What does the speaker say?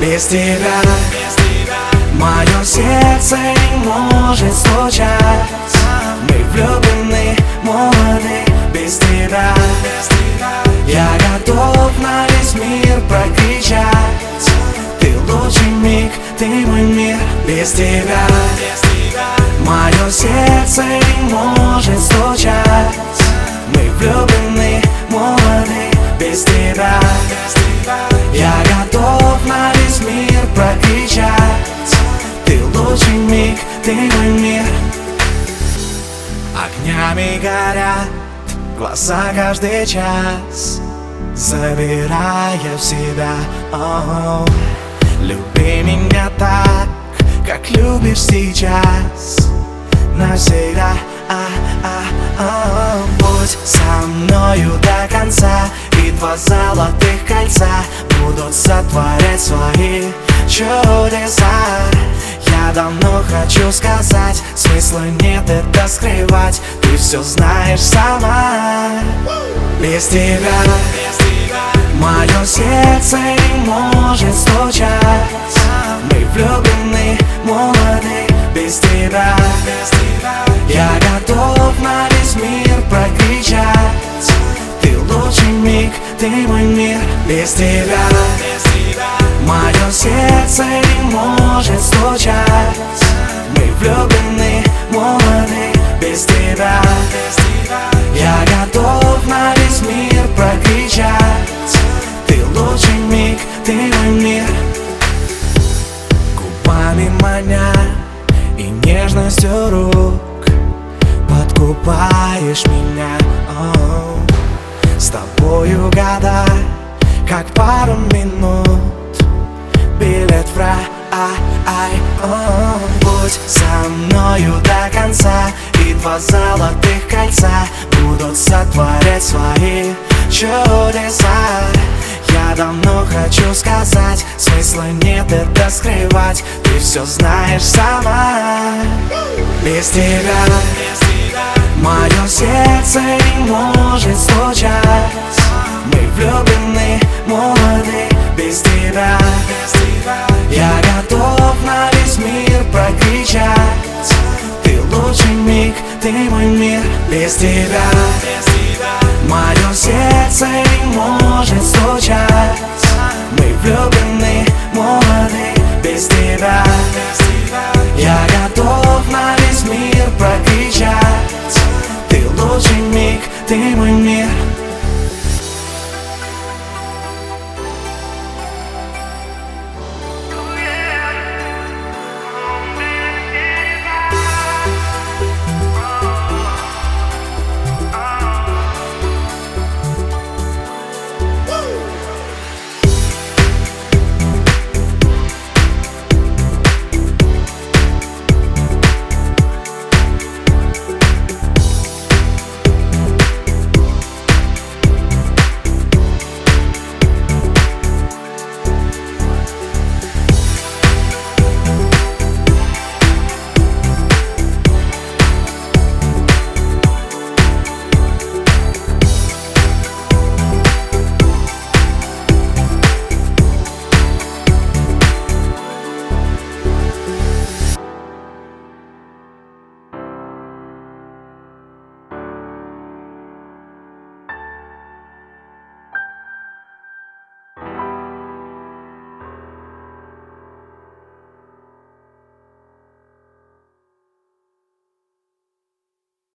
без тебя Мое сердце не может стучать. Мы влюблены, молоды, без тебя. Я готов на весь мир прокричать. Ты лучший миг, ты мой мир, без тебя. Мое сердце не может стучать. Мы влюблены, молоды, без тебя. Я готов Лучший миг, ты мой мир. Огнями горят глаза каждый час Забирая в себя. Oh, Люби меня так, как любишь сейчас. Навсегда. А, а, а, Будь со мною до конца И два золотых кольца Будут сотворять свои чудеса Я давно хочу сказать Смысла нет это скрывать. Ты все знаешь сама. Без тебя Мое сердце не может стучать. Мы влюблены, молоды, без тебя. Я готов на весь мир прокричать. Ты лучший миг, ты мой мир, без тебя Мое сердце не может стучать Мы влюблены, молоды, без тебя. Я готов на весь мир прокричать. Ты лучший миг, ты мой мир. Губами маня и нежностью рук. Подкупаешь меня оу. С тобою года, как пару Будь со мною до конца И два золотых кольца Будут сотворять свои чудеса. Я давно хочу сказать Смысла нет это скрывать Ты все знаешь сама. Без тебя Мое сердце не может стучать. Мы влюблены, молоды, ты мой мир, без тебя. Мое сердце не может стучать. Мы влюблены, молоды, без тебя. Я готов на весь мир прокричать. Ты лучший миг, ты мой мир